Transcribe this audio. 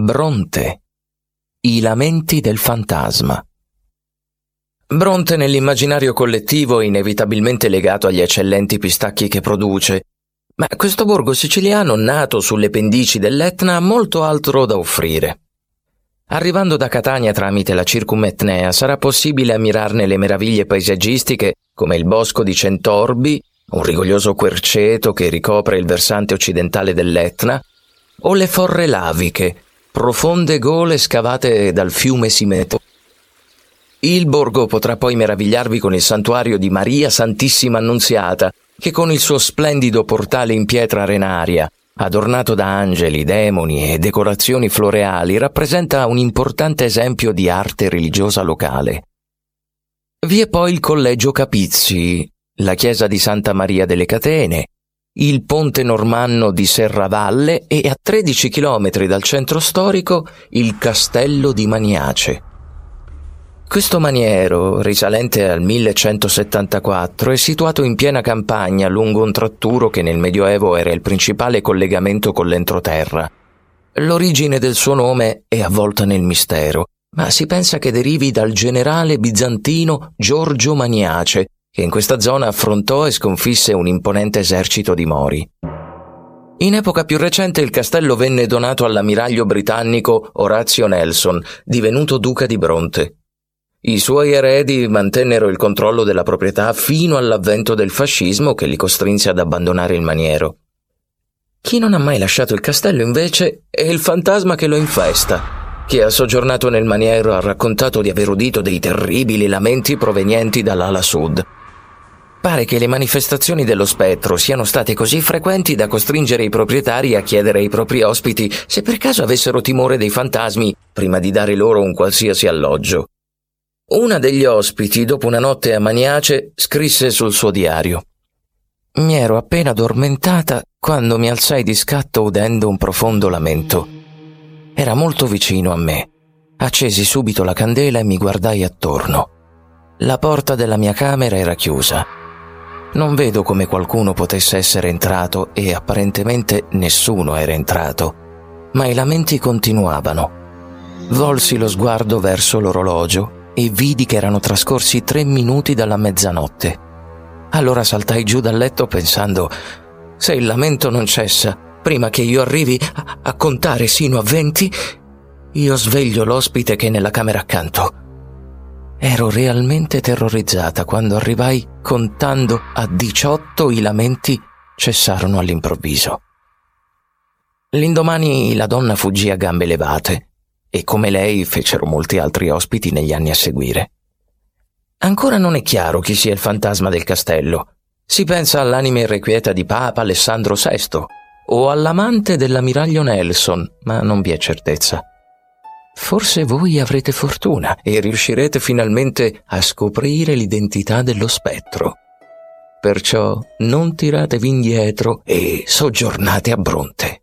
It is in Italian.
Bronte. I lamenti del fantasma. Bronte nell'immaginario collettivo è inevitabilmente legato agli eccellenti pistacchi che produce, ma questo borgo siciliano, nato sulle pendici dell'Etna, ha molto altro da offrire. Arrivando da Catania tramite la Circumetnea sarà possibile ammirarne le meraviglie paesaggistiche come il bosco di Centorbi, un rigoglioso querceto che ricopre il versante occidentale dell'Etna, o le forre laviche, profonde gole scavate dal fiume Simeto. Il borgo potrà poi meravigliarvi con il santuario di Maria Santissima Annunziata, che con il suo splendido portale in pietra arenaria, adornato da angeli, demoni e decorazioni floreali, rappresenta un importante esempio di arte religiosa locale. Vi è poi il Collegio Capizzi, la chiesa di Santa Maria delle Catene, il ponte normanno di Serravalle e a 13 km dal centro storico il castello di Maniace. Questo maniero, risalente al 1174, è situato in piena campagna lungo un tratturo che nel Medioevo era il principale collegamento con l'entroterra. L'origine del suo nome è avvolta nel mistero, ma si pensa che derivi dal generale bizantino Giorgio Maniace, che in questa zona affrontò e sconfisse un imponente esercito di Mori. In epoca più recente il castello venne donato all'ammiraglio britannico Orazio Nelson, divenuto duca di Bronte. I suoi eredi mantennero il controllo della proprietà fino all'avvento del fascismo che li costrinse ad abbandonare il maniero. Chi non ha mai lasciato il castello, invece, è il fantasma che lo infesta. Chi ha soggiornato nel maniero ha raccontato di aver udito dei terribili lamenti provenienti dall'ala sud. Pare che le manifestazioni dello spettro siano state così frequenti da costringere i proprietari a chiedere ai propri ospiti se per caso avessero timore dei fantasmi prima di dare loro un qualsiasi alloggio. Una degli ospiti, dopo una notte a Maniace, scrisse sul suo diario Mi ero appena addormentata quando mi alzai di scatto udendo un profondo lamento. Era molto vicino a me. Accesi subito la candela e mi guardai attorno. La porta della mia camera era chiusa non vedo come qualcuno potesse essere entrato e apparentemente nessuno era entrato, ma i lamenti continuavano. Volsi lo sguardo verso l'orologio e vidi che erano trascorsi tre minuti dalla mezzanotte. Allora saltai giù dal letto pensando, se il lamento non cessa, prima che io arrivi a, a contare sino a venti, io sveglio l'ospite che è nella camera accanto. Ero realmente terrorizzata quando arrivai contando a 18 i lamenti cessarono all'improvviso. L'indomani la donna fuggì a gambe levate e come lei fecero molti altri ospiti negli anni a seguire. Ancora non è chiaro chi sia il fantasma del castello. Si pensa all'anima irrequieta di Papa Alessandro VI o all'amante dell'ammiraglio Nelson, ma non vi è certezza. Forse voi avrete fortuna e riuscirete finalmente a scoprire l'identità dello spettro. Perciò non tiratevi indietro e soggiornate a Bronte.